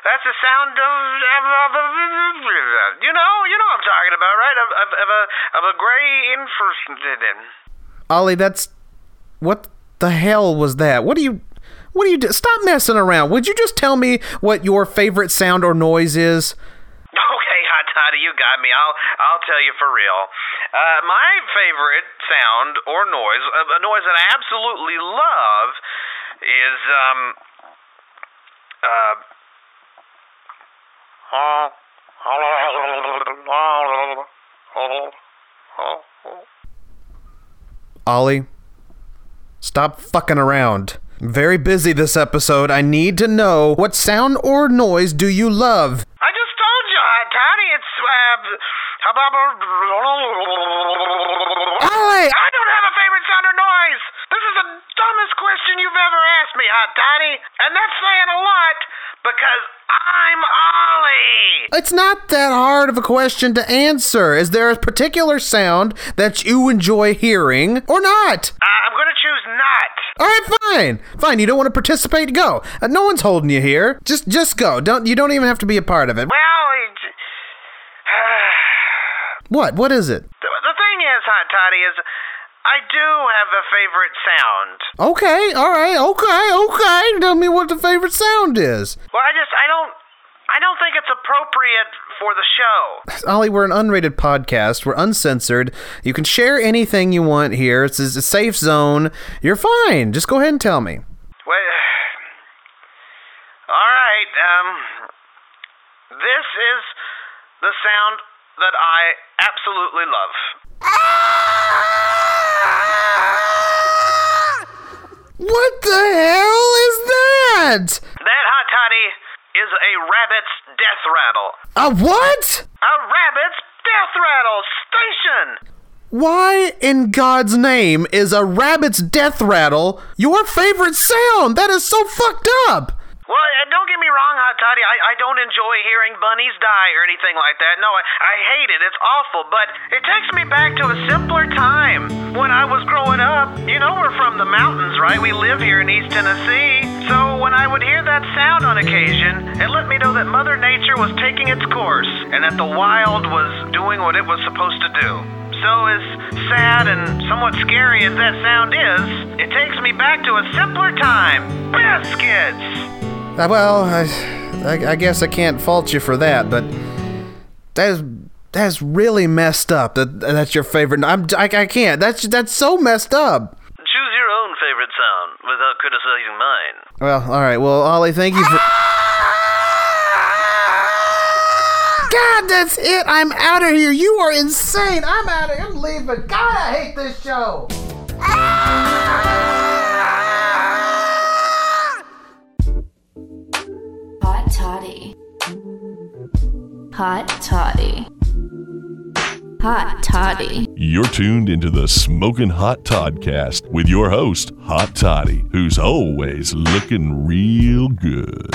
[SPEAKER 2] that's the sound of, of, of, of you know you know what I'm talking about, right? Of of, of a of a gray infrared.
[SPEAKER 1] Ollie, that's what the hell was that? What do you, what do you do? Stop messing around. Would you just tell me what your favorite sound or noise is?
[SPEAKER 2] Okay, hot toddy, you got me. I'll I'll tell you for real. Uh, my favorite sound or noise, a, a noise that I absolutely love, is um uh.
[SPEAKER 1] Ollie, stop fucking around. I'm very busy this episode. I need to know what sound or noise do you love?
[SPEAKER 2] I just told you, Hot Toddy. It's uh,
[SPEAKER 1] Ollie!
[SPEAKER 2] I don't have a favorite sound or noise. This is the dumbest question you've ever asked me, Hot Toddy, and that's saying a lot because I'm Ollie.
[SPEAKER 1] It's not that hard of a question to answer. Is there a particular sound that you enjoy hearing or not?
[SPEAKER 2] Uh, I'm gonna choose not.
[SPEAKER 1] All right, fine. Fine, you don't want to participate? Go. Uh, no one's holding you here. Just just go. Don't you don't even have to be a part of it.
[SPEAKER 2] Well,
[SPEAKER 1] What? What is it?
[SPEAKER 2] the, thing is, Hot Toddy, is I do have a favorite sound.
[SPEAKER 1] Okay, all right, okay, okay. Tell me what the favorite sound is.
[SPEAKER 2] Well, I just I don't I don't think it's appropriate for the show.
[SPEAKER 1] Ollie, we're an unrated podcast. We're uncensored. You can share anything you want here. It's a safe zone. You're fine. Just go ahead and tell me.
[SPEAKER 2] Well, all right. Um, this is the sound that I absolutely love.
[SPEAKER 1] What the hell is that?
[SPEAKER 2] That hot toddy is a rabbit's death rattle.
[SPEAKER 1] A what?
[SPEAKER 2] A rabbit's death rattle station.
[SPEAKER 1] Why in God's name is a rabbit's death rattle your favorite sound? That is so fucked up.
[SPEAKER 2] Well, uh, don't get me wrong, Hot Toddy. I, I don't enjoy hearing bunnies die or anything like that. No, I, I hate it. It's awful. But it takes me back to a simpler time when I was growing up. You know, we're from the mountains, right? We live here in East Tennessee. So when I would hear that sound on occasion, it let me know that Mother Nature was taking its course and that the wild was doing what it was supposed to do. So, as sad and somewhat scary as that sound is, it takes me back to a simpler time. Biscuits!
[SPEAKER 1] Uh, well, I, I, I guess I can't fault you for that, but that is that's really messed up. That that's your favorite. I'm I, I can't. That's that's so messed up.
[SPEAKER 2] Choose your own favorite sound without criticizing mine.
[SPEAKER 1] Well, all right. Well, Ollie, thank you for. God, that's it. I'm out of here. You are insane. I'm out of here. I'm leaving. God, I hate this show.
[SPEAKER 20] Toddy. Hot toddy. Hot toddy.
[SPEAKER 3] You're tuned into the Smoking Hot Toddcast with your host, Hot Toddy, who's always looking real good.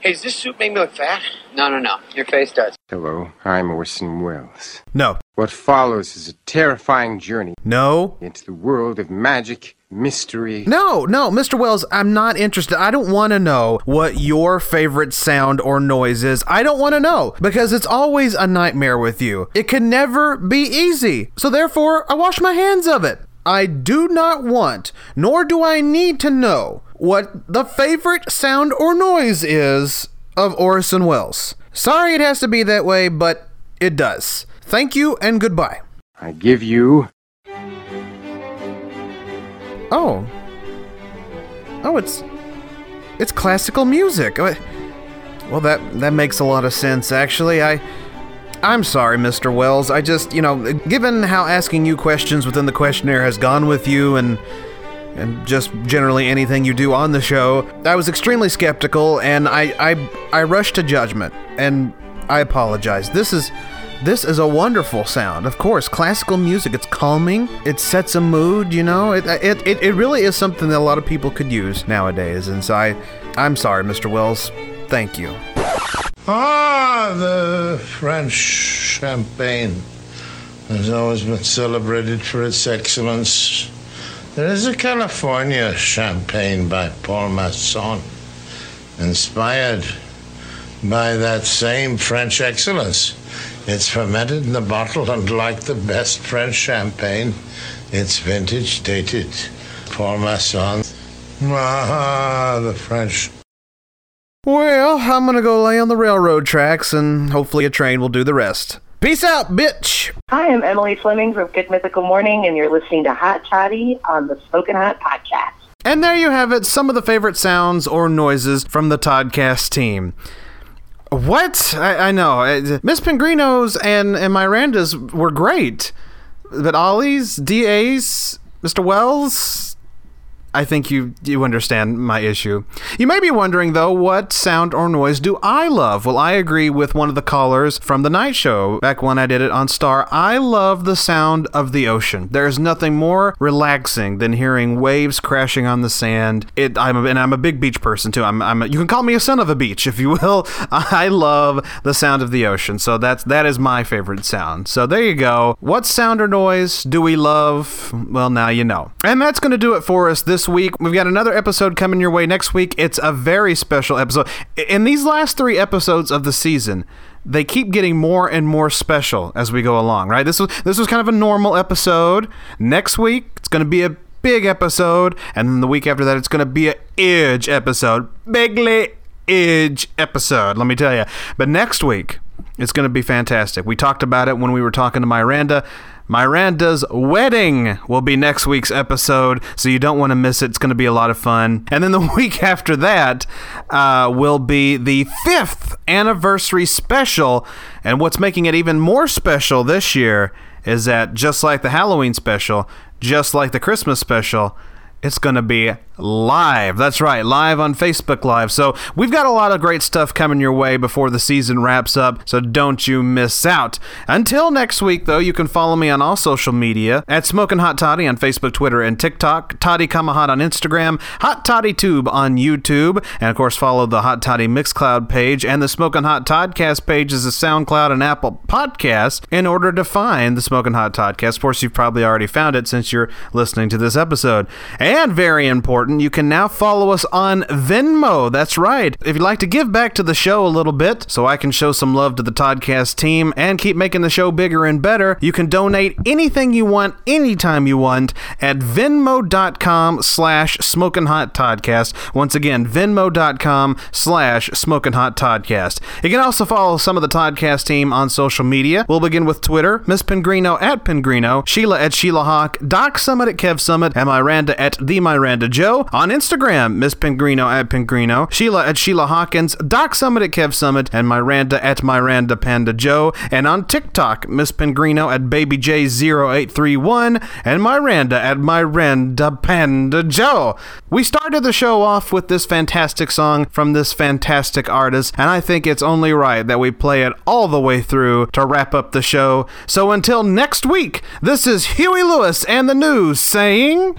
[SPEAKER 11] Hey, does this suit make me look fat? No, no, no. Your face does.
[SPEAKER 21] Hello, I'm Orson Welles.
[SPEAKER 1] No.
[SPEAKER 21] What follows is a terrifying journey
[SPEAKER 1] No.
[SPEAKER 21] into the world of magic, mystery.
[SPEAKER 1] No, no, Mr. Welles, I'm not interested. I don't want to know what your favorite sound or noise is. I don't want to know because it's always a nightmare with you. It can never be easy. So therefore, I wash my hands of it. I do not want, nor do I need to know what the favorite sound or noise is of Orson Welles. Sorry it has to be that way, but it does. Thank you and goodbye.
[SPEAKER 21] I give you
[SPEAKER 1] Oh. Oh, it's it's classical music. Uh, Well, that that makes a lot of sense actually. I I'm sorry, Mr. Welles. I just, you know, given how asking you questions within the questionnaire has gone with you and and just generally anything you do on the show, I was extremely skeptical and I I I rushed to judgment and I apologize. This is this is a wonderful sound. Of course, classical music, it's calming. It sets a mood, you know. It it, it, it really is something that a lot of people could use nowadays. And so I I'm sorry, Mr. Welles. Thank you.
[SPEAKER 22] Ah, the French champagne has always been celebrated for its excellence. There is a California champagne by Paul Masson, inspired by that same French excellence. It's fermented in the bottle, and like the best French champagne, it's vintage dated. Paul Masson. Ah, the French.
[SPEAKER 1] Well, I'm gonna go lay on the railroad tracks and hopefully a train will do the rest. Peace out, bitch!
[SPEAKER 10] Hi, I'm Emily Fleming from Good Mythical Morning, and you're listening to Hot Toddy on the Spoken Hot Podcast.
[SPEAKER 1] And there you have it, some of the favorite sounds or noises from the Toddcast team. What? I, I know. Miss Pingrino's and, and Miranda's were great. But Ollie's, DA's, Mr. Welles, I think you you understand my issue. You may be wondering though, what sound or noise do I love? Well, I agree with one of the callers from the night show back when I did it on Star. I love the sound of the ocean. There's nothing more relaxing than hearing waves crashing on the sand. It I'm a, and I'm a big beach person too. I'm, I'm a, you can call me a son of a beach if you will. I love the sound of the ocean. So that's that is my favorite sound. So there you go. What sound or noise do we love? Well, now you know. And that's going to do it for us this week. We've got another episode coming your way next week. It's a very special episode. In these last three episodes of the season, they keep getting more and more special as we go along, right? This was this was kind of a normal episode. Next week, it's going to be a big episode, and then the week after that, it's going to be a edge episode, bigly edge episode. Let me tell you. But next week, it's going to be fantastic. We talked about it when we were talking to Miranda. Miranda's wedding will be next week's episode, so you don't want to miss it. It's going to be a lot of fun. And then the week after that uh, will be the fifth anniversary special. And what's making it even more special this year is that just like the Halloween special, just like the Christmas special, it's going to be Live. That's right, live on Facebook Live. So we've got a lot of great stuff coming your way before the season wraps up, so don't you miss out. Until next week, though, you can follow me on all social media at Smoking Hot Toddy on Facebook, Twitter, and TikTok, Toddy Kamahot on Instagram, Hot Toddy Tube on YouTube, and of course, follow the Hot Toddy Mixcloud page and the Smoking Hot Toddcast page is a SoundCloud and Apple podcast in order to find the Smoking Hot Toddcast. Of course, you've probably already found it since you're listening to this episode. And very important, you can now follow us on Venmo. That's right. If you'd like to give back to the show a little bit so I can show some love to the Toddcast team and keep making the show bigger and better, you can donate anything you want, anytime you want at venmo.com slash smoking. Once again, venmo.com slash smoking. You can also follow some of the Toddcast team on social media. We'll begin with Twitter, Miss Pingrino at Pingrino, Sheila at Sheila Hawk, Doc Summit at Kev Summit, and Miranda at the Miranda Joe. On Instagram, Miss Pingrino at Pingrino, Sheila at Sheila Hawkins, Doc Summit at Kev Summit, and Miranda at Miranda Panda Joe. And on TikTok, Miss Pingrino at BabyJ0831, and Miranda at Miranda Panda Joe. We started the show off with this fantastic song from this fantastic artist, and I think it's only right that we play it all the way through to wrap up the show. So until next week, this is Huey Lewis and the news saying.